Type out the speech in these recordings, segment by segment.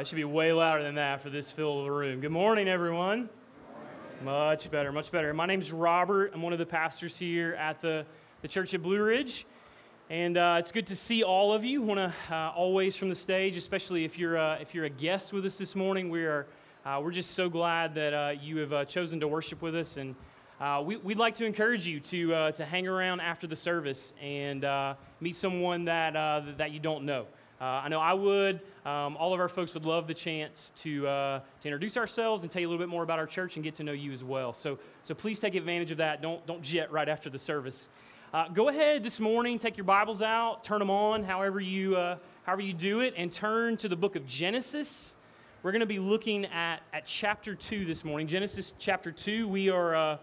it should be way louder than that for this fill of the room. Good morning, everyone. Much better, much better. My name's Robert. I'm one of the pastors here at the, the church at Blue Ridge. And uh, it's good to see all of you. Want to uh, always from the stage, especially if you're uh, if you're a guest with us this morning. We are uh, we're just so glad that uh, you have uh, chosen to worship with us, and we, would like to encourage you to to hang around after the service and meet someone that that you don't know. I know I would. Um, all of our folks would love the chance to to introduce ourselves and tell you a little bit more about our church and get to know you as well. So so please take advantage of that. Don't don't jet right after the service. Uh, go ahead this morning, take your Bibles out, turn them on, however you, uh, however you do it, and turn to the book of Genesis. We're going to be looking at, at chapter 2 this morning. Genesis chapter 2. We are, uh,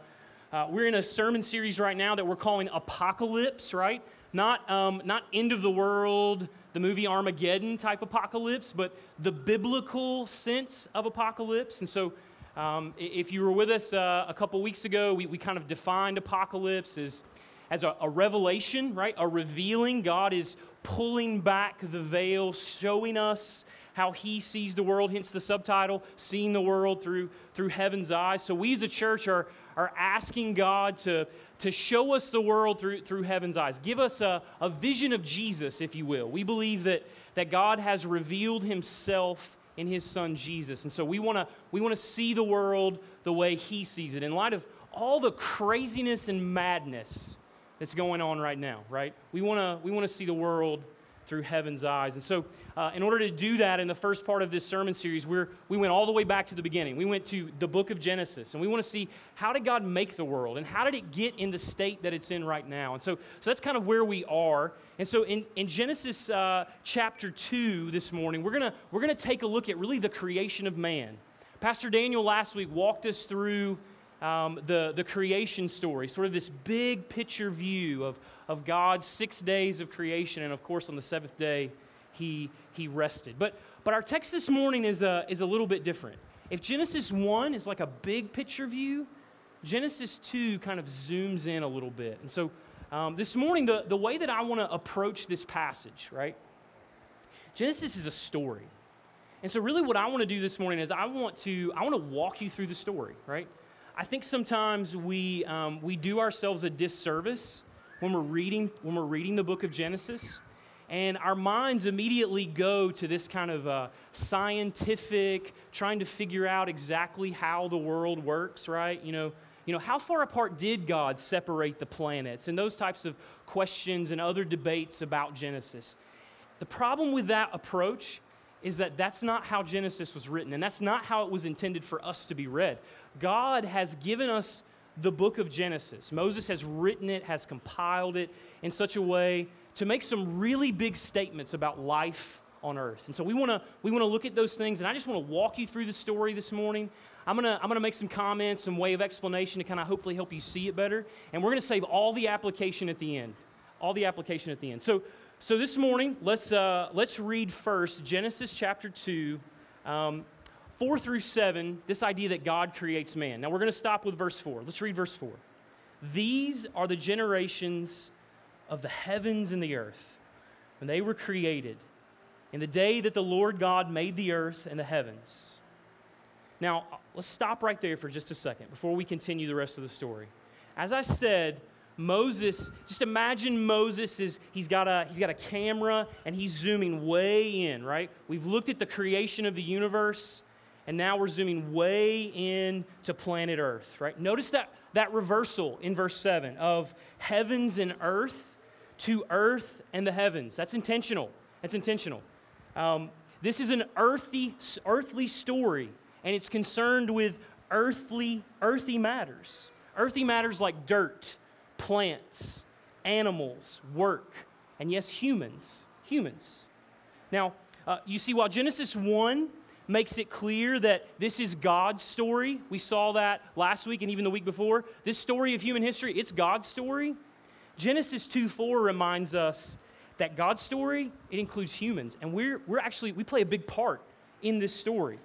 uh, we're in a sermon series right now that we're calling Apocalypse, right? Not, um, not end of the world, the movie Armageddon type apocalypse, but the biblical sense of apocalypse. And so, um, if you were with us uh, a couple weeks ago, we, we kind of defined apocalypse as as a, a revelation, right? A revealing. God is pulling back the veil, showing us how he sees the world, hence the subtitle, Seeing the World Through, through Heaven's Eyes. So we as a church are, are asking God to, to show us the world through, through heaven's eyes. Give us a, a vision of Jesus, if you will. We believe that, that God has revealed himself in his son Jesus. And so we want to we want to see the world the way he sees it in light of all the craziness and madness that's going on right now, right? We want to we want to see the world through heaven's eyes. And so, uh, in order to do that, in the first part of this sermon series, we're, we went all the way back to the beginning. We went to the book of Genesis, and we want to see how did God make the world, and how did it get in the state that it's in right now. And so, so that's kind of where we are. And so, in, in Genesis uh, chapter 2 this morning, we're going we're gonna take a look at really the creation of man. Pastor Daniel last week walked us through um, the, the creation story, sort of this big picture view of, of God's six days of creation. And of course, on the seventh day, he, he rested. But, but our text this morning is a, is a little bit different. If Genesis 1 is like a big picture view, Genesis 2 kind of zooms in a little bit. And so um, this morning, the, the way that I want to approach this passage, right? Genesis is a story. And so really what I want to do this morning is I want to I want to walk you through the story, right? I think sometimes we, um, we do ourselves a disservice when we're, reading, when we're reading the book of Genesis, and our minds immediately go to this kind of uh, scientific, trying to figure out exactly how the world works, right? You know, you know, how far apart did God separate the planets? And those types of questions and other debates about Genesis. The problem with that approach is that that's not how Genesis was written, and that's not how it was intended for us to be read. God has given us the book of Genesis. Moses has written it, has compiled it in such a way to make some really big statements about life on earth. And so we want to we want to look at those things and I just want to walk you through the story this morning. I'm going to I'm going to make some comments, some way of explanation to kind of hopefully help you see it better, and we're going to save all the application at the end. All the application at the end. So so this morning, let's uh, let's read first Genesis chapter 2 um, 4 through 7, this idea that God creates man. Now we're going to stop with verse 4. Let's read verse 4. These are the generations of the heavens and the earth when they were created in the day that the Lord God made the earth and the heavens. Now, let's stop right there for just a second before we continue the rest of the story. As I said, Moses, just imagine Moses is he's got a he's got a camera and he's zooming way in, right? We've looked at the creation of the universe and now we're zooming way in to planet Earth, right? Notice that, that reversal in verse 7 of heavens and earth to earth and the heavens. That's intentional. That's intentional. Um, this is an earthy, earthly story, and it's concerned with earthly, earthy matters. Earthy matters like dirt, plants, animals, work, and yes, humans. Humans. Now, uh, you see, while Genesis 1 makes it clear that this is God's story. We saw that last week and even the week before. This story of human history, it's God's story. Genesis 2 4 reminds us that God's story, it includes humans. And we're, we're actually, we play a big part in this story.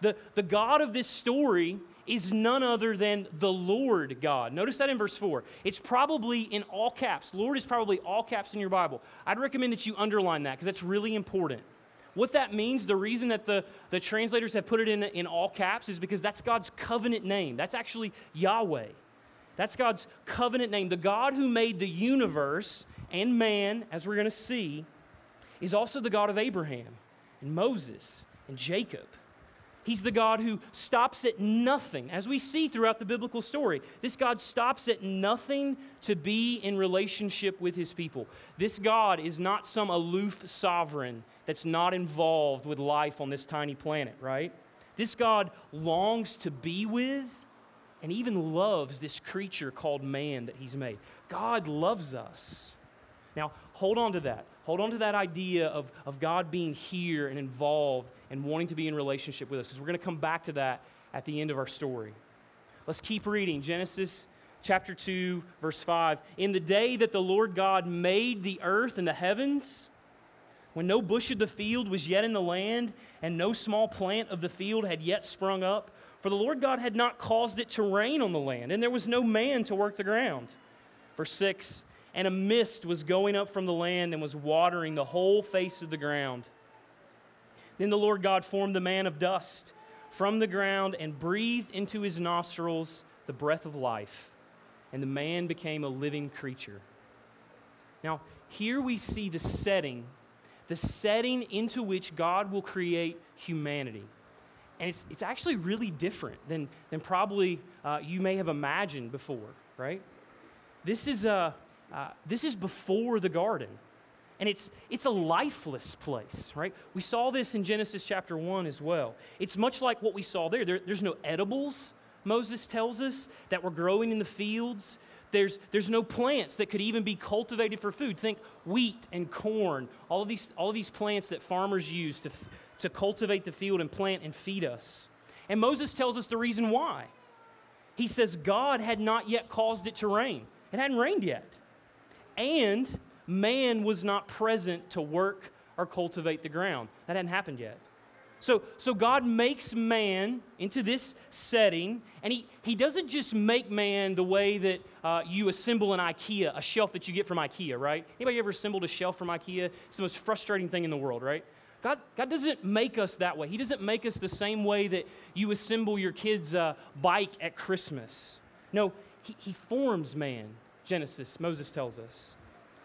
The, the God of this story is none other than the Lord God. Notice that in verse 4. It's probably in all caps. Lord is probably all caps in your Bible. I'd recommend that you underline that because that's really important. what that means, the reason that the, the translators have put it in, in all caps is because that's God's covenant name. That's actually Yahweh. That's God's covenant name. The God who made the universe and man, as we're going to see, is also the God of Abraham and Moses and Jacob. He's the God who stops at nothing, as we see throughout the biblical story. This God stops at nothing to be in relationship with his people. This God is not some aloof sovereign that's not involved with life on this tiny planet, right? This God longs to be with and even loves this creature called man that he's made. God loves us. Now, hold on to that. Hold on to that idea of, of God being here and involved and wanting to be in relationship with us, because we're going to come back to that at the end of our story. Let's keep reading. Genesis chapter 2, verse 5. In the day that the Lord God made the earth and the heavens, when no bush of the field was yet in the land, and no small plant of the field had yet sprung up, for the Lord God had not caused it to rain on the land, and there was no man to work the ground. Verse 6 And a mist was going up from the land and was watering the whole face of the ground. Then the Lord God formed the man of dust from the ground and breathed into his nostrils the breath of life, and the man became a living creature. Now, here we see the setting, the setting into which God will create humanity. And it's, it's actually really different than, than probably uh, you may have imagined before, right? This is, uh, uh, this is before the garden and it's, it's a lifeless place, right? We saw this in Genesis chapter 1 as well. It's much like what we saw there. there. There's no edibles, Moses tells us, that were growing in the fields. There's, there's no plants that could even be cultivated for food. Think wheat and corn, all of these, all of these plants that farmers use to, to cultivate the field and plant and feed us. And Moses tells us the reason why. He says God had not yet caused it to rain, it hadn't rained yet. And man was not present to work or cultivate the ground. That hadn't happened yet. So, so God makes man into this setting, and he, he doesn't just make man the way that uh, you assemble an IKEA, a shelf that you get from IKEA, right? Anybody ever assembled a shelf from IKEA? It's the most frustrating thing in the world, right? God, God doesn't make us that way. He doesn't make us the same way that you assemble your kid's uh, bike at Christmas. No, he, he forms man, Genesis, Moses tells us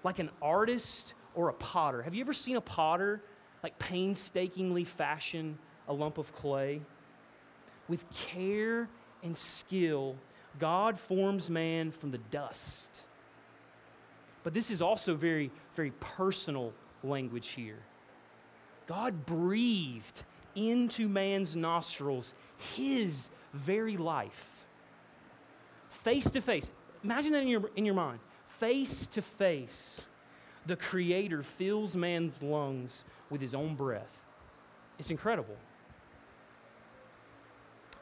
like an artist or a potter. Have you ever seen a potter like painstakingly fashion a lump of clay? With care and skill, God forms man from the dust. But this is also very, very personal language here. God breathed into man's nostrils his very life. Face to face. Imagine that in your, in your mind face to face, the Creator fills man's lungs with his own breath. It's incredible.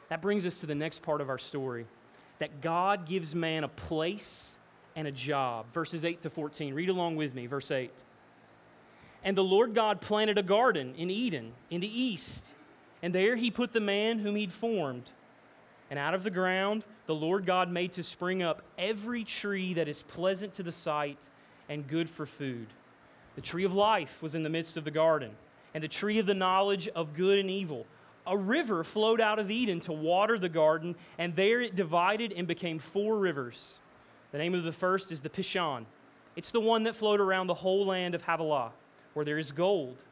That brings us to the next part of our story that God gives man a place and a job. Verses 8 to 14. Read along with me, verse 8. And the Lord God planted a garden in Eden, in the east, and there he put the man whom he'd formed. And out of the ground, the Lord God made to spring up every tree that is pleasant to the sight and good for food. The tree of life was in the midst of the garden, and the tree of the knowledge of good and evil. A river flowed out of Eden to water the garden, and there it divided and became four rivers. The name of the first is the Pishon. It's the one that flowed around the whole land of Havilah, where there is gold.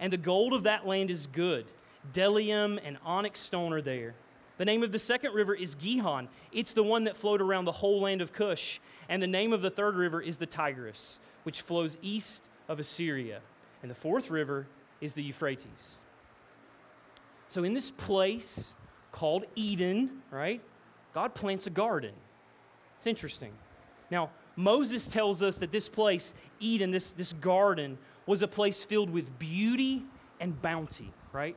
And the gold of that land is good. Bdellium and onyx stone are there. The name of the second river is Gihon. It's the one that flowed around the whole land of Cush. And the name of the third river is the Tigris, which flows east of Assyria. And the fourth river is the Euphrates. So, in this place called Eden, right, God plants a garden. It's interesting. Now, Moses tells us that this place, Eden, this, this garden, was a place filled with beauty and bounty, right?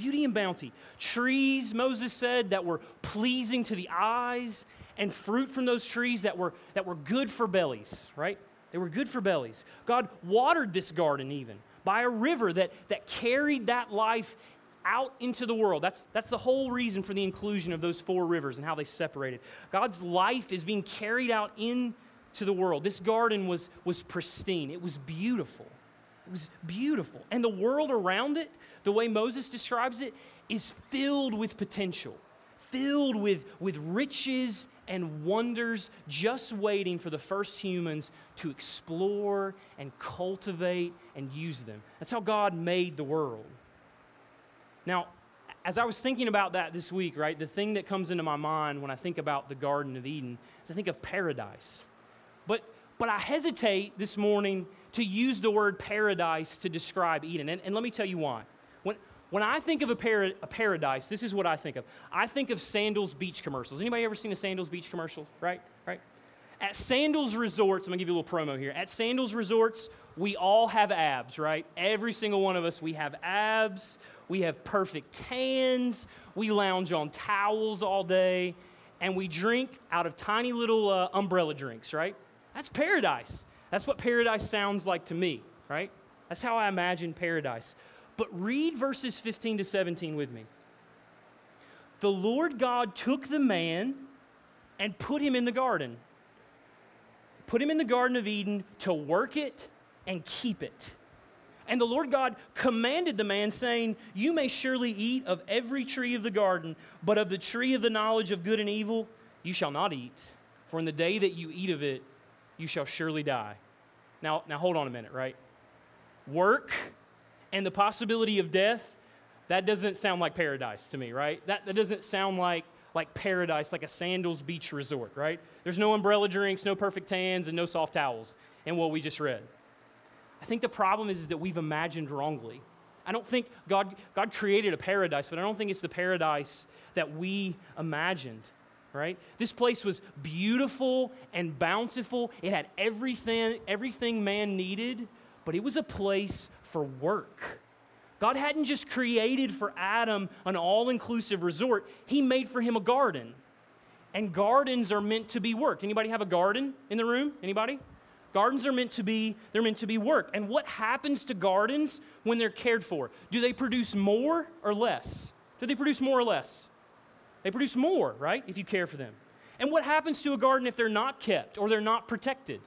Beauty and bounty. Trees, Moses said, that were pleasing to the eyes, and fruit from those trees that were, that were good for bellies, right? They were good for bellies. God watered this garden even by a river that, that carried that life out into the world. That's, that's the whole reason for the inclusion of those four rivers and how they separated. God's life is being carried out into the world. This garden was, was pristine, it was beautiful. It was beautiful. And the world around it, the way Moses describes it, is filled with potential, filled with, with riches and wonders, just waiting for the first humans to explore and cultivate and use them. That's how God made the world. Now, as I was thinking about that this week, right, the thing that comes into my mind when I think about the Garden of Eden is I think of paradise. But, but I hesitate this morning to use the word paradise to describe Eden. And, and let me tell you why. When, when I think of a, para, a, paradise, this is what I think of. I think of Sandals Beach commercials. Anybody ever seen a Sandals Beach commercial? Right? Right? At Sandals Resorts, I'm gonna give you a little promo here. At Sandals Resorts, we all have abs, right? Every single one of us, we have abs. We have perfect tans. We lounge on towels all day. And we drink out of tiny little uh, umbrella drinks, right? That's paradise. That's what paradise sounds like to me, right? That's how I imagine paradise. But read verses 15 to 17 with me. The Lord God took the man and put him in the garden. Put him in the Garden of Eden to work it and keep it. And the Lord God commanded the man, saying, You may surely eat of every tree of the garden, but of the tree of the knowledge of good and evil you shall not eat. For in the day that you eat of it, you shall surely die. Now, now hold on a minute, right? Work and the possibility of death, that doesn't sound like paradise to me, right? That, that doesn't sound like, like paradise, like a Sandals Beach resort, right? There's no umbrella drinks, no perfect tans, and no soft towels in what we just read. I think the problem is, is that we've imagined wrongly. I don't think God, God created a paradise, but I don't think it's the paradise that we imagined right? This place was beautiful and bountiful. It had everything, everything man needed, but it was a place for work. God hadn't just created for Adam an all inclusive resort, He made for him a garden. And gardens are meant to be worked. Anybody have a garden in the room? Anybody? Gardens are meant to be they're meant to be worked. And what happens to gardens when they're cared for? Do they produce more or less? Do they produce more or less? They produce more, right, if you care for them. And what happens to a garden if they're not kept or they're not protected?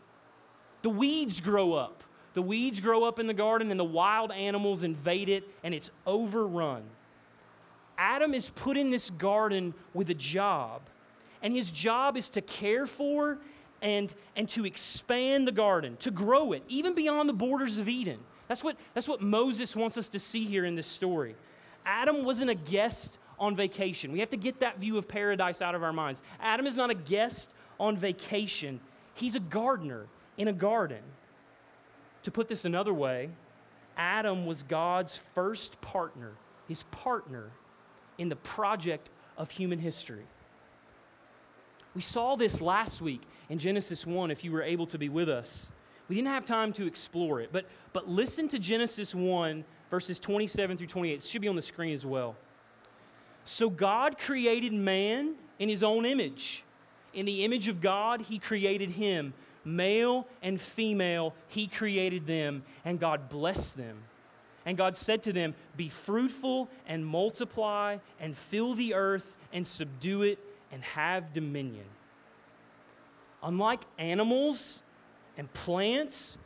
The weeds grow up. The weeds grow up in the garden and the wild animals invade it and it's overrun. Adam is put in this garden with a job, and his job is to care for and, and to expand the garden, to grow it, even beyond the borders of Eden. That's what, that's what Moses wants us to see here in this story. Adam wasn't a guest on vacation. We have to get that view of paradise out of our minds. Adam is not a guest on vacation, he's a gardener in a garden. To put this another way, Adam was God's first partner, his partner in the project of human history. We saw this last week in Genesis 1, if you were able to be with us. We didn't have time to explore it, but, but listen to Genesis 1, verses 27 through 28. It should be on the screen as well. So God created man in his own image. In the image of God, he created him. Male and female, he created them, and God blessed them. And God said to them, Be fruitful and multiply, and fill the earth, and subdue it, and have dominion. Unlike animals and plants,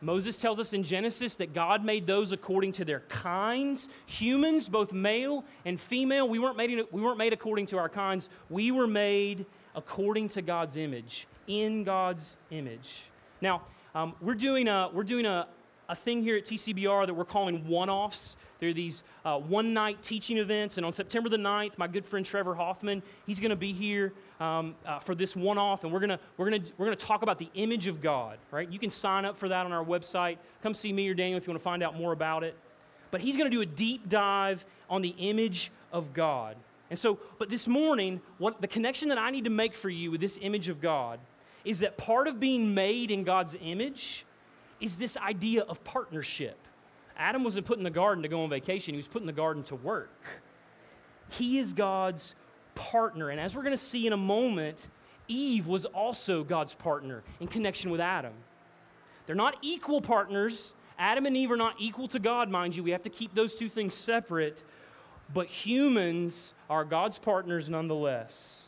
Moses tells us in Genesis that God made those according to their kinds. Humans, both male and female, we weren't made, we weren't made according to our kinds. We were made according to God's image, in God's image. Now, um, we're doing, a, we're doing a, a thing here at TCBR that we're calling one offs. There are these uh, one night teaching events. And on September the 9th, my good friend Trevor Hoffman, he's going to be here um, uh, for this one off. And we're going we're gonna, we're gonna talk about the image of God, right? You can sign up for that on our website. Come see me or Daniel if you want to find out more about it. But he's going to do a deep dive on the image of God. And so, but this morning, what the connection that I need to make for you with this image of God is that part of being made in God's image is this idea of partnership. Adam wasn't put in the garden to go on vacation, he was put in the garden to work. He is God's partner. And as we're going to see in a moment, Eve was also God's partner in connection with Adam. They're not equal partners. Adam and Eve are not equal to God, mind you. We have to keep those two things separate. But humans are God's partners nonetheless.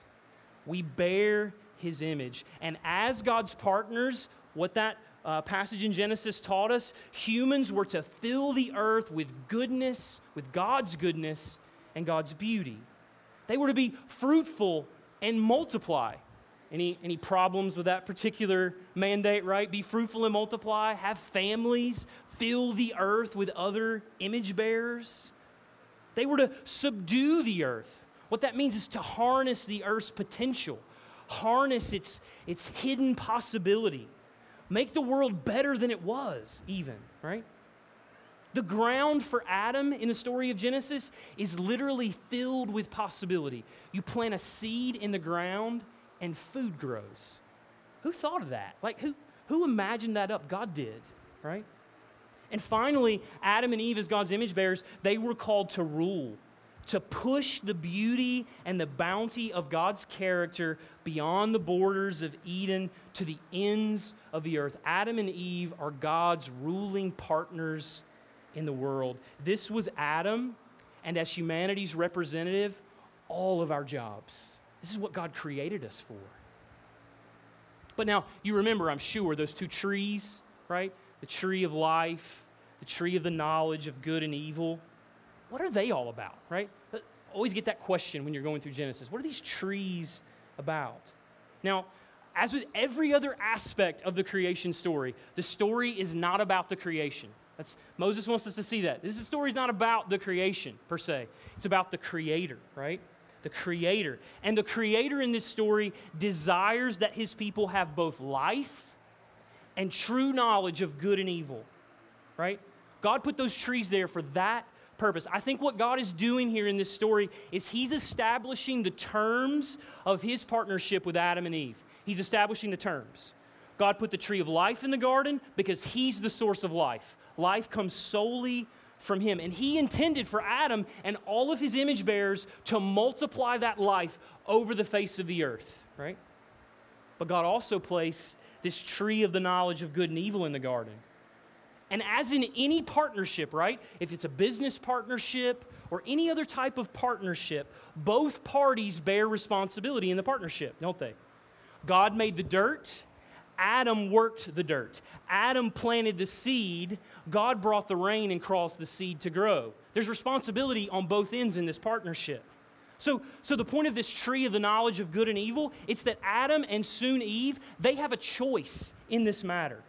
We bear his image. And as God's partners, what that uh, passage in Genesis taught us, humans were to fill the earth with goodness, with God's goodness and God's beauty. They were to be fruitful and multiply. Any, any problems with that particular mandate, right? Be fruitful and multiply, have families, fill the earth with other image bearers. They were to subdue the earth. What that means is to harness the earth's potential, harness its, its hidden possibility, make the world better than it was, even, right? The ground for Adam in the story of Genesis is literally filled with possibility. You plant a seed in the ground and food grows. Who thought of that? Like, who, who imagined that up? God did, right? And finally, Adam and Eve, as God's image bearers, they were called to rule, to push the beauty and the bounty of God's character beyond the borders of Eden to the ends of the earth. Adam and Eve are God's ruling partners in the world. This was Adam, and as humanity's representative, all of our jobs. This is what God created us for. But now, you remember, I'm sure, those two trees, right? The tree of life, the tree of the knowledge of good and evil. What are they all about, right? Uh, always get that question when you're going through Genesis. What are these trees about? Now, as with every other aspect of the creation story, the story is not about the creation. That's, Moses wants us to see that. This story is not about the creation per se, it's about the creator, right? The creator. And the creator in this story desires that his people have both life and true knowledge of good and evil, right? God put those trees there for that purpose. I think what God is doing here in this story is he's establishing the terms of his partnership with Adam and Eve. He's establishing the terms. God put the tree of life in the garden because he's the source of life. Life comes solely from him. And he intended for Adam and all of his image bearers to multiply that life over the face of the earth, right? But God also placed this tree of the knowledge of good and evil in the garden. And as in any partnership, right? If it's a business partnership or any other type of partnership, both parties bear responsibility in the partnership, don't they? God made the dirt, Adam worked the dirt. Adam planted the seed, God brought the rain and caused the seed to grow. There's responsibility on both ends in this partnership. So, so the point of this tree of the knowledge of good and evil, it's that Adam and soon Eve, they have a choice in this matter.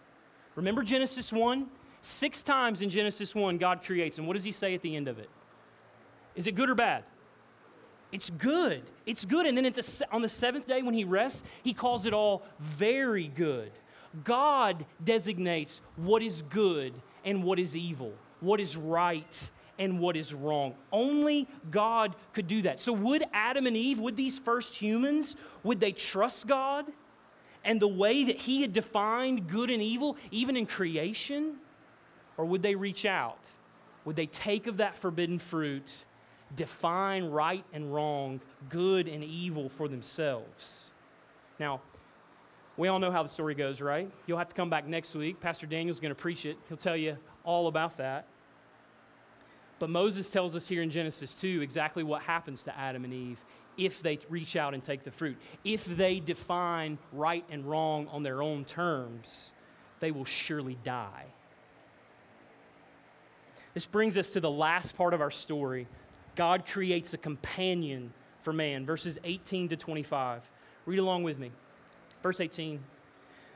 Remember Genesis 1? Six times in Genesis 1, God creates, and what does he say at the end of it? Is it good or bad? It's good. It's good. And then the, on the seventh day, when he rests, he calls it all very good. God designates what is good and what is evil, what is right and what is wrong. Only God could do that. So, would Adam and Eve, would these first humans, would they trust God and the way that He had defined good and evil, even in creation? Or would they reach out? Would they take of that forbidden fruit define right and wrong, good and evil for themselves. Now, we all know how the story goes, right? You'll have to come back next week. Pastor Daniel's going to preach it, he'll tell you all about that. But Moses tells us here in Genesis 2 exactly what happens to Adam and Eve if they reach out and take the fruit. If they define right and wrong on their own terms, they will surely die. This brings us to the last part of our story God creates a companion for man. Verses 18 to 25. Read along with me. Verse 18.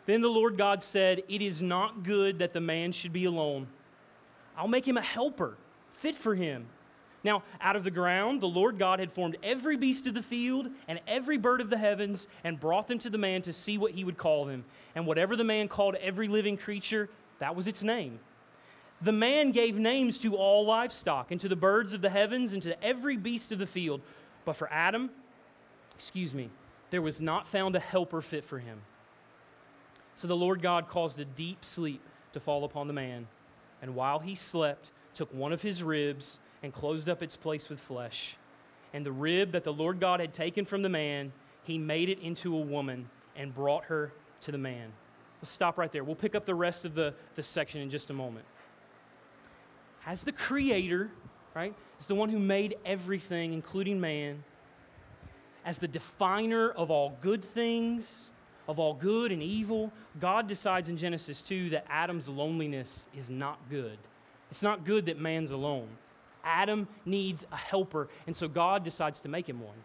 Then the Lord God said, It is not good that the man should be alone. I'll make him a helper, fit for him. Now, out of the ground, the Lord God had formed every beast of the field and every bird of the heavens and brought them to the man to see what he would call them. And whatever the man called every living creature, that was its name. The man gave names to all livestock, and to the birds of the heavens, and to every beast of the field. But for Adam, excuse me, there was not found a helper fit for him. So the Lord God caused a deep sleep to fall upon the man, and while he slept, took one of his ribs and closed up its place with flesh. And the rib that the Lord God had taken from the man, he made it into a woman and brought her to the man. Let's stop right there. We'll pick up the rest of the, the section in just a moment as the creator, right, as the one who made everything, including man, as the definer of all good things, of all good and evil, God decides in Genesis 2 that Adam's loneliness is not good. It's not good that man's alone. Adam needs a helper, and so God decides to make him one.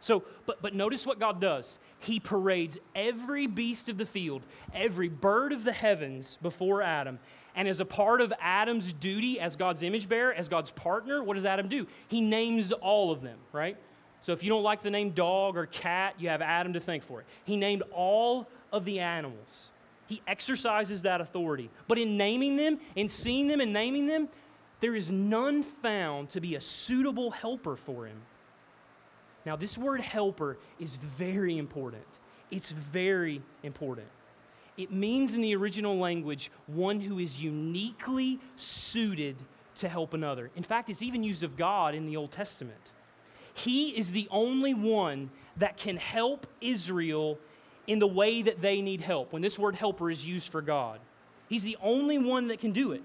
So, but, but notice what God does. He parades every beast of the field, every bird of the heavens before Adam. And as a part of Adam's duty as God's image bearer, as God's partner, what does Adam do? He names all of them, right? So if you don't like the name dog or cat, you have Adam to thank for it. He named all of the animals. He exercises that authority. But in naming them, in seeing them and naming them, there is none found to be a suitable helper for him. Now, this word helper is very important. It's very important. It means in the original language one who is uniquely suited to help another. In fact, it's even used of God in the Old Testament. He is the only one that can help Israel in the way that they need help. When this word helper is used for God, He's the only one that can do it.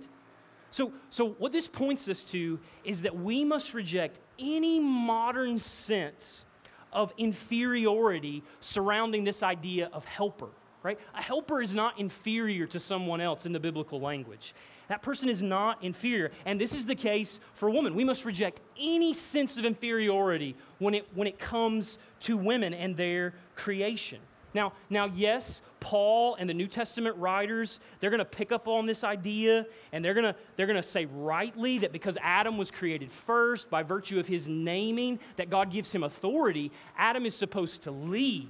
So, so what this points us to is that we must reject any modern sense of inferiority surrounding this idea of helper, right? A helper is not inferior to someone else in the biblical language. That person is not inferior. And this is the case for women. We must reject any sense of inferiority when it, when it comes to women and their creation. Now, now, yes, Paul and the New Testament writers, they're going to pick up on this idea and they're going to they're going to say rightly that because Adam was created first by virtue of his naming that God gives him authority, Adam is supposed to lead.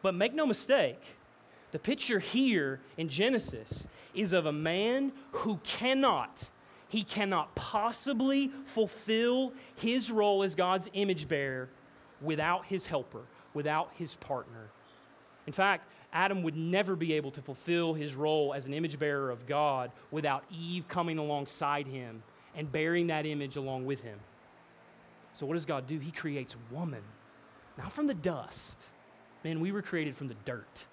But make no mistake, the picture here in Genesis is of a man who cannot he cannot possibly fulfill his role as God's image bearer without his helper, without his partner. In fact, Adam would never be able to fulfill his role as an image bearer of God without Eve coming alongside him and bearing that image along with him. So, what does God do? He creates woman, not from the dust. Man, we were created from the dirt.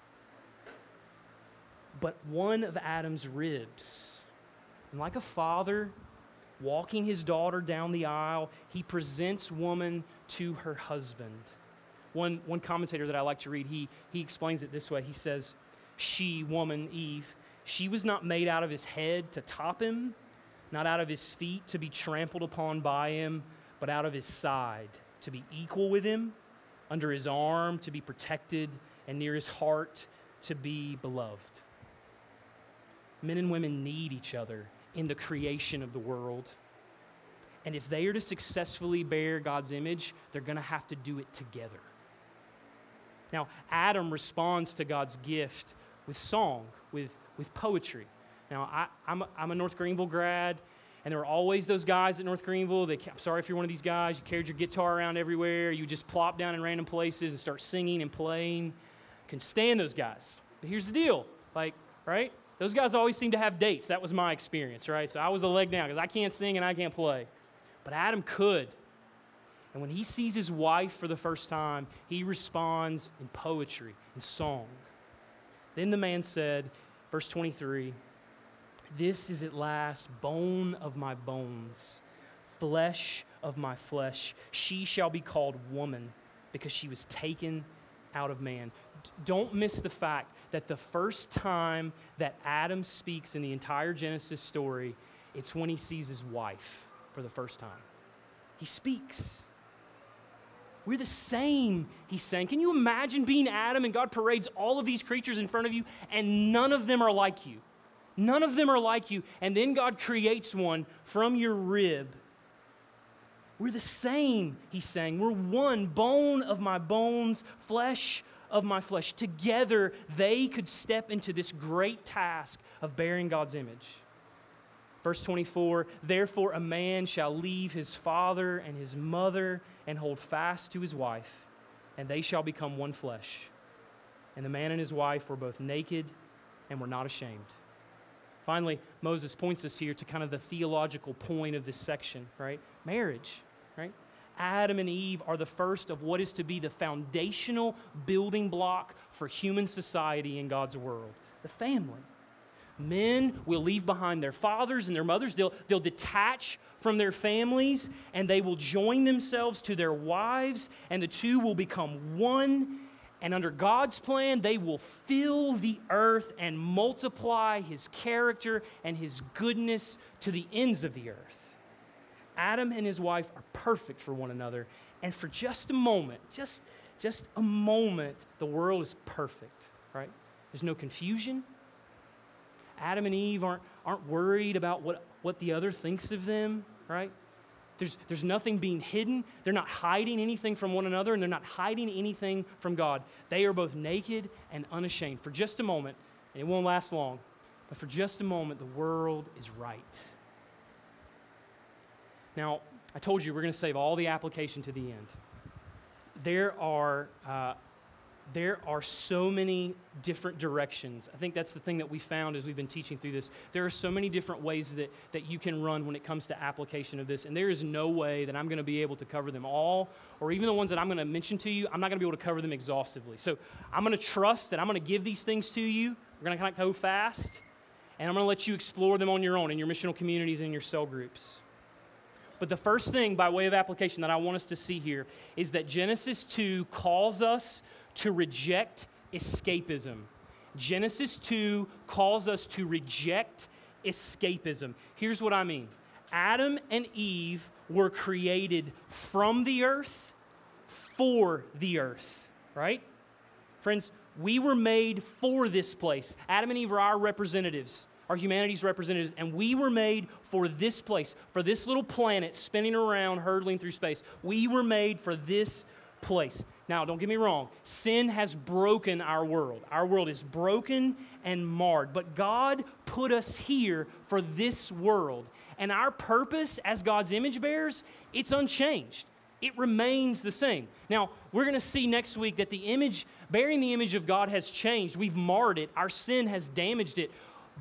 But one of Adam's ribs. And like a father walking his daughter down the aisle, he presents woman to her husband. One, one commentator that I like to read, he, he explains it this way. He says, She, woman, Eve, she was not made out of his head to top him, not out of his feet to be trampled upon by him, but out of his side to be equal with him, under his arm to be protected, and near his heart to be beloved. Men and women need each other in the creation of the world. And if they are to successfully bear God's image, they're going to have to do it together. Now, Adam responds to God's gift with song, with, with poetry. Now, I, am a, I'm a North Greenville grad, and there were always those guys at North Greenville. They, I'm sorry if you're one of these guys. You carried your guitar around everywhere. You just plop down in random places and start singing and playing. can stand those guys. But here's the deal like, right? Those guys always seem to have dates. That was my experience, right? So I was a leg down because I can't sing and I can't play. But Adam could. And when he sees his wife for the first time, he responds in poetry and song. Then the man said, verse 23, This is at last bone of my bones, flesh of my flesh. She shall be called woman because she was taken out of man. don't miss the fact that the first time that Adam speaks in the entire Genesis story, it's when he sees his wife for the first time. He speaks. We're the same, he's saying. Can you imagine being Adam and God parades all of these creatures in front of you and none of them are like you? None of them are like you. And then God creates one from your rib. We're the same, he's saying. We're one, bone of my bones, flesh of my flesh. Together, they could step into this great task of bearing God's image. Verse 24 Therefore, a man shall leave his father and his mother and hold fast to his wife, and they shall become one flesh. And the man and his wife were both naked and were not ashamed. Finally, Moses points us here to kind of the theological point of this section, right? Marriage, right? Adam and Eve are the first of what is to be the foundational building block for human society in God's world the family. Men will leave behind their fathers and their mothers. They'll, they'll detach from their families and they will join themselves to their wives, and the two will become one. And under God's plan, they will fill the earth and multiply his character and his goodness to the ends of the earth. Adam and his wife are perfect for one another. And for just a moment, just, just a moment, the world is perfect, right? There's no confusion. Adam and Eve aren't, aren't worried about what, what the other thinks of them, right? There's, there's nothing being hidden. They're not hiding anything from one another, and they're not hiding anything from God. They are both naked and unashamed. For just a moment, and it won't last long, but for just a moment, the world is right. Now, I told you we're going to save all the application to the end. There are uh, there are so many different directions. I think that's the thing that we found as we've been teaching through this. There are so many different ways that, that you can run when it comes to application of this, and there is no way that I'm going to be able to cover them all, or even the ones that I'm going to mention to you, I'm not going to be able to cover them exhaustively. So I'm going to trust that I'm going to give these things to you. We're going to kind of go fast, and I'm going to let you explore them on your own in your missional communities and in your cell groups. But the first thing, by way of application, that I want us to see here is that Genesis 2 calls us to reject escapism. Genesis 2 calls us to reject escapism. Here's what I mean Adam and Eve were created from the earth for the earth, right? Friends, we were made for this place. Adam and Eve are our representatives, our humanity's representatives, and we were made for this place, for this little planet spinning around, hurtling through space. We were made for this place. Now, don't get me wrong, sin has broken our world. Our world is broken and marred, but God put us here for this world. And our purpose as God's image bearers, it's unchanged. It remains the same. Now, we're going to see next week that the image, bearing the image of God, has changed. We've marred it, our sin has damaged it.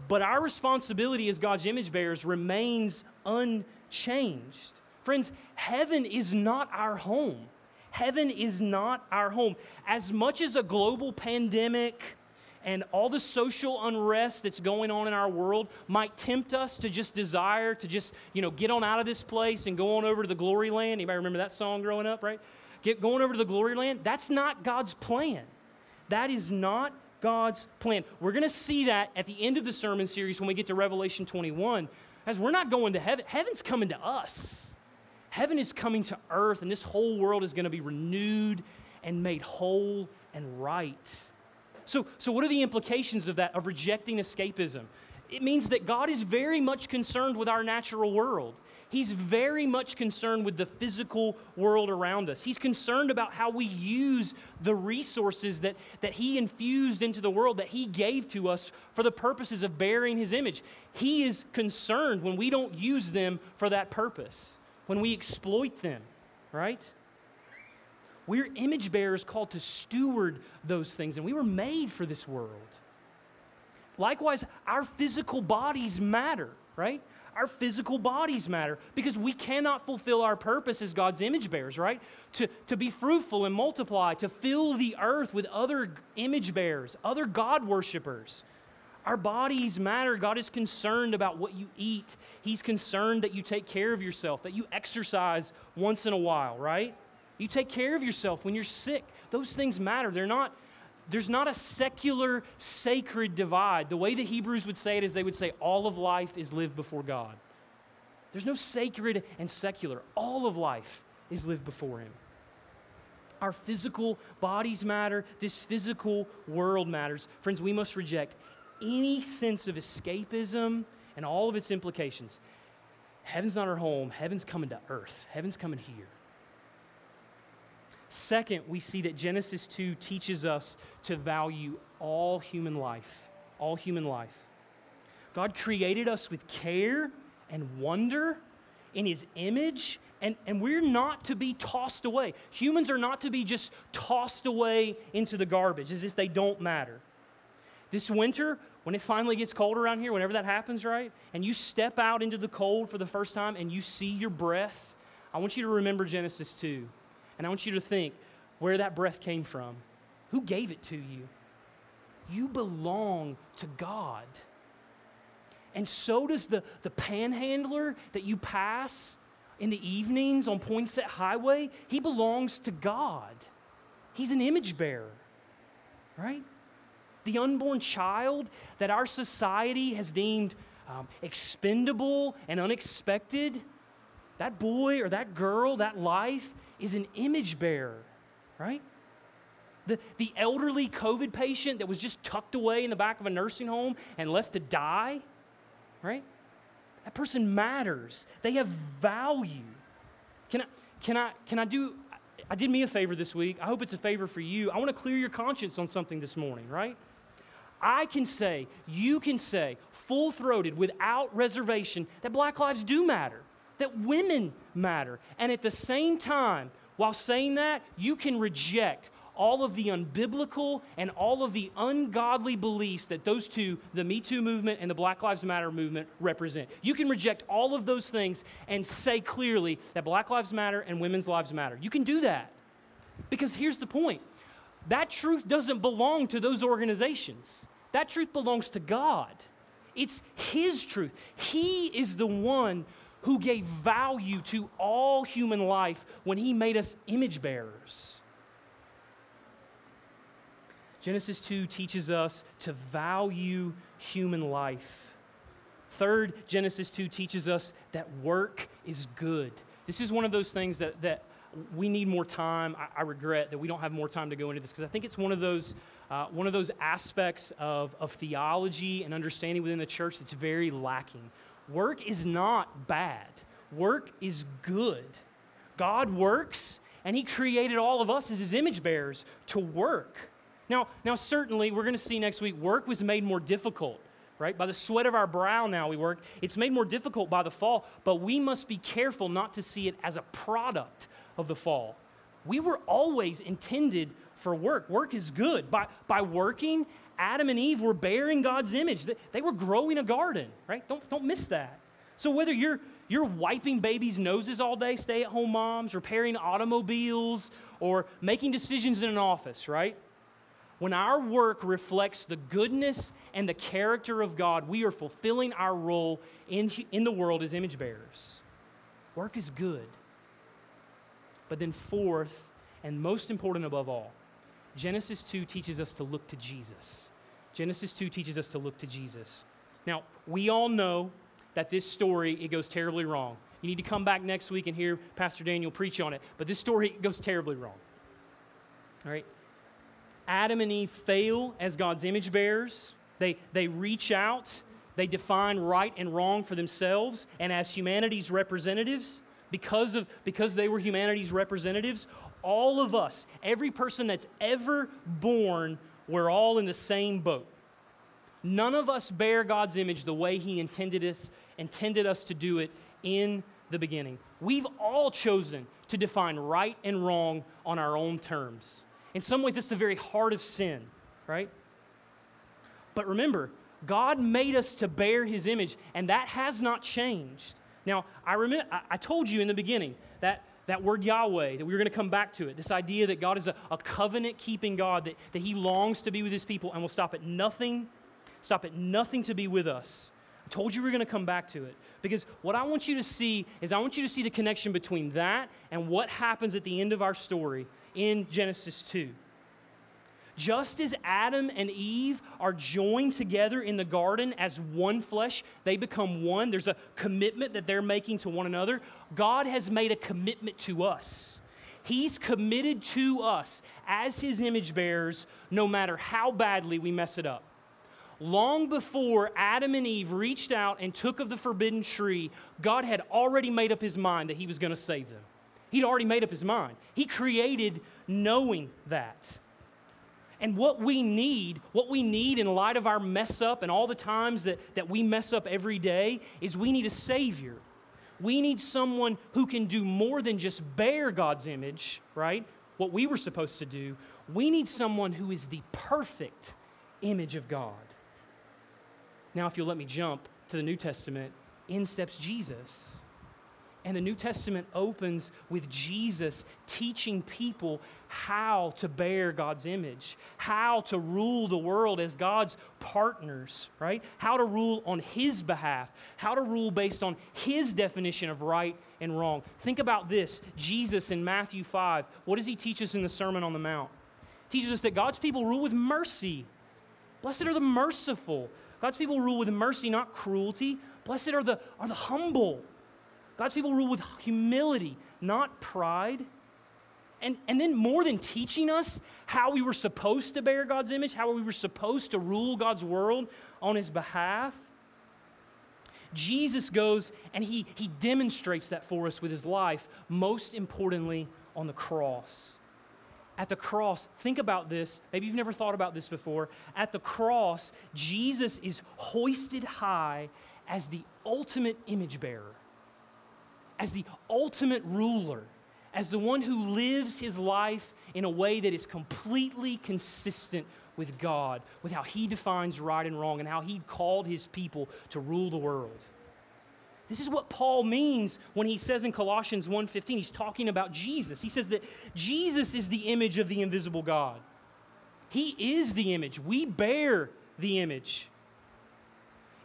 But our responsibility as God's image bearers remains unchanged. Friends, heaven is not our home. Heaven is not our home. As much as a global pandemic and all the social unrest that's going on in our world might tempt us to just desire to just, you know, get on out of this place and go on over to the glory land. Anybody remember that song growing up, right? Get going over to the glory land. That's not God's plan. That is not God's plan. We're going to see that at the end of the sermon series when we get to Revelation 21, as we're not going to heaven. Heaven's coming to us. Heaven is coming to earth, and this whole world is going to be renewed and made whole and right. So, so what are the implications of that, of rejecting escapism? It means that God is very much concerned with our natural world. He's very much concerned with the physical world around us. He's concerned about how we use the resources that, that He infused into the world, that He gave to us for the purposes of bearing His image. He is concerned when we don't use them for that purpose when we exploit them, right? We're image bearers called to steward those things, and we were made for this world. Likewise, our physical bodies matter, right? Our physical bodies matter because we cannot fulfill our purpose as God's image bearers, right? To, to be fruitful and multiply, to fill the earth with other image bearers, other God worshippers. Our bodies matter. God is concerned about what you eat. He's concerned that you take care of yourself, that you exercise once in a while, right? You take care of yourself when you're sick. Those things matter. They're not there's not a secular sacred divide. The way the Hebrews would say it is they would say all of life is lived before God. There's no sacred and secular. All of life is lived before him. Our physical bodies matter. This physical world matters. Friends, we must reject any sense of escapism and all of its implications. Heaven's not our home, heaven's coming to earth, heaven's coming here. Second, we see that Genesis 2 teaches us to value all human life, all human life. God created us with care and wonder in His image, and, and we're not to be tossed away. Humans are not to be just tossed away into the garbage as if they don't matter. This winter, when it finally gets cold around here, whenever that happens, right? And you step out into the cold for the first time and you see your breath, I want you to remember Genesis 2. And I want you to think where that breath came from. Who gave it to you? You belong to God. And so does the, the panhandler that you pass in the evenings on Poinsett Highway. He belongs to God. He's an image bearer. right? The unborn child that our society has deemed um, expendable and unexpected, that boy or that girl, that life is an image bearer, right? The, the elderly COVID patient that was just tucked away in the back of a nursing home and left to die, right? That person matters. They have value. Can I, can I, can I do, I did me a favor this week. I hope it's a favor for you. I want to clear your conscience on something this morning, right? I can say, you can say, full throated, without reservation, that black lives do matter, that women matter. And at the same time, while saying that, you can reject all of the unbiblical and all of the ungodly beliefs that those two, the Me Too movement and the Black Lives Matter movement, represent. You can reject all of those things and say clearly that Black Lives Matter and women's lives matter. You can do that. Because here's the point that truth doesn't belong to those organizations, that truth belongs to God. It's His truth. He is the one who gave value to all human life when He made us image bearers. Genesis 2 teaches us to value human life. Third, Genesis 2 teaches us that work is good. This is one of those things that, that we need more time. I, I regret that we don't have more time to go into this because I think it's one of those, uh, one of those aspects of, of theology and understanding within the church that's very lacking. Work is not bad, work is good. God works, and He created all of us as His image bearers to work. Now, now certainly, we're going to see next week, work was made more difficult, right? By the sweat of our brow now we work. It's made more difficult by the fall, but we must be careful not to see it as a product of the fall. We were always intended for work. Work is good. By, by working, Adam and Eve were bearing God's image. They, were growing a garden, right? Don't, don't miss that. So whether you're, you're wiping babies' noses all day, stay at home moms, repairing automobiles, or making decisions in an office, right? When our work reflects the goodness and the character of God, we are fulfilling our role in, in the world as image bearers. Work is good. But then, fourth, and most important above all, Genesis 2 teaches us to look to Jesus. Genesis 2 teaches us to look to Jesus. Now, we all know that this story it goes terribly wrong. You need to come back next week and hear Pastor Daniel preach on it, but this story goes terribly wrong. All right? Adam and Eve fail as God's image bearers. They, they reach out, they define right and wrong for themselves, and as humanity's representatives, because, of, because they were humanity's representatives, all of us, every person that's ever born, we're all in the same boat. None of us bear God's image the way He intended us, intended us to do it in the beginning. We've all chosen to define right and wrong on our own terms. In some ways, it's the very heart of sin, right? But remember, God made us to bear his image, and that has not changed. Now, I, remember, I told you in the beginning that that word Yahweh, that we were going to come back to it, this idea that God is a, a covenant keeping God, that, that he longs to be with his people and will stop at nothing, stop at nothing to be with us. I told you we are going to come back to it. Because what I want you to see is I want you to see the connection between that and what happens at the end of our story in Genesis 2. Just as Adam and Eve are joined together in the garden as one flesh, they become one. There's a commitment that they're making to one another. God has made a commitment to us. He's committed to us as His image bearers, no matter how badly we mess it up. Long before Adam and Eve reached out and took of the forbidden tree, God had already made up His mind that He was going to save them. He'd already made up his mind. He created knowing that. And what we need, what we need in light of our mess up and all the times that, that we mess up every day, is we need a Savior. We need someone who can do more than just bear God's image, right? What we were supposed to do. We need someone who is the perfect image of God. Now, if you'll let me jump to the New Testament, in steps Jesus. And the New Testament opens with Jesus teaching people how to bear God's image, how to rule the world as God's partners, right? How to rule on His behalf, how to rule based on His definition of right and wrong. Think about this Jesus in Matthew 5, what does He teach us in the Sermon on the Mount? teaches us that God's people rule with mercy. Blessed are the merciful. God's people rule with mercy, not cruelty. Blessed are the, are the humble. God's people rule with humility, not pride. And, and then, more than teaching us how we were supposed to bear God's image, how we were supposed to rule God's world on His behalf, Jesus goes and he, he demonstrates that for us with His life, most importantly, on the cross. At the cross, think about this. Maybe you've never thought about this before. At the cross, Jesus is hoisted high as the ultimate image bearer, as the ultimate ruler, as the one who lives his life in a way that is completely consistent with God, with how he defines right and wrong, and how he called his people to rule the world. This is what Paul means when he says in Colossians 1:15 he's talking about Jesus. He says that Jesus is the image of the invisible God. He is the image. We bear the image.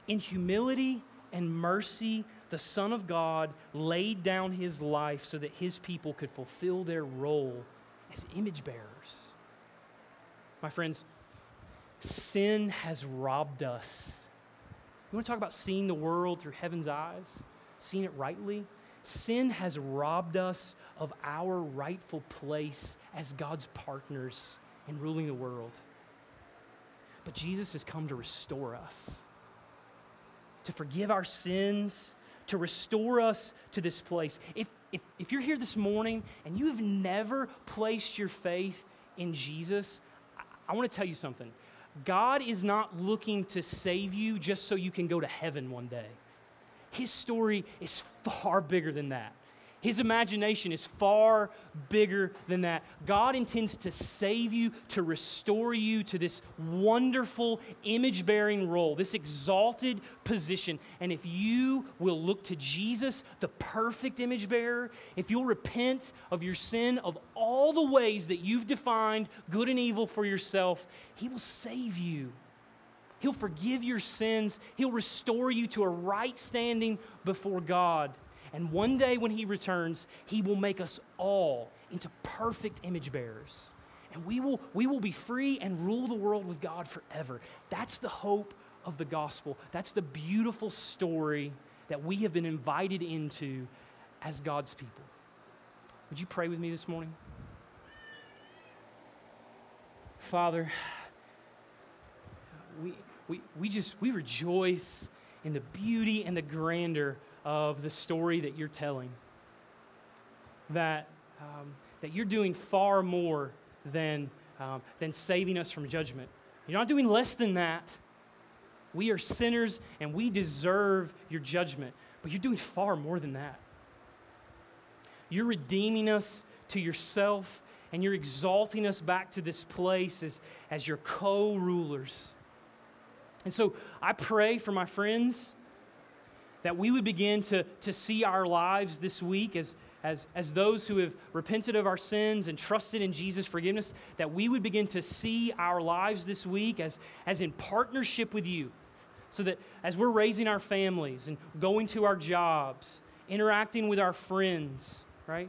In humility and mercy, the Son of God laid down his life so that his people could fulfill their role as image bearers. My friends, sin has robbed us you want to talk about seeing the world through heaven's eyes, seeing it rightly? Sin has robbed us of our rightful place as God's partners in ruling the world. But Jesus has come to restore us, to forgive our sins, to restore us to this place. If, if, if you're here this morning and you have never placed your faith in Jesus, I, I want to tell you something. God is not looking to save you just so you can go to heaven one day. His story is far bigger than that. His imagination is far bigger than that. God intends to save you, to restore you to this wonderful image bearing role, this exalted position. And if you will look to Jesus, the perfect image bearer, if you'll repent of your sin, of all the ways that you've defined good and evil for yourself, He will save you. He'll forgive your sins. He'll restore you to a right standing before God. And one day when He returns, He will make us all into perfect image bearers. And we will, we will be free and rule the world with God forever. That's the hope of the gospel. That's the beautiful story that we have been invited into as God's people. Would you pray with me this morning? Father, we, we, we just we rejoice in the beauty and the grandeur of the story that you're telling. That, um, that you're doing far more than, um, than saving us from judgment. You're not doing less than that. We are sinners and we deserve your judgment, but you're doing far more than that. You're redeeming us to yourself and you're exalting us back to this place as, as your co rulers. And so I pray for my friends that we would begin to, to see our lives this week as, as, as those who have repented of our sins and trusted in Jesus' forgiveness, that we would begin to see our lives this week as, as in partnership with you. So that as we're raising our families and going to our jobs, interacting with our friends, right?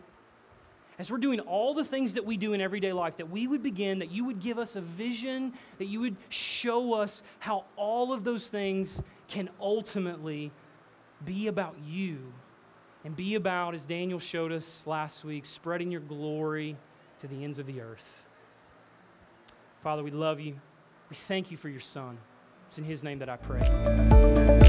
As we're doing all the things that we do in everyday life, that we would begin, that you would give us a vision, that you would show us how all of those things can ultimately be about you and be about, as Daniel showed us last week, spreading your glory to the ends of the earth. Father, we love you. We thank you for your Son. It's in His name that I pray.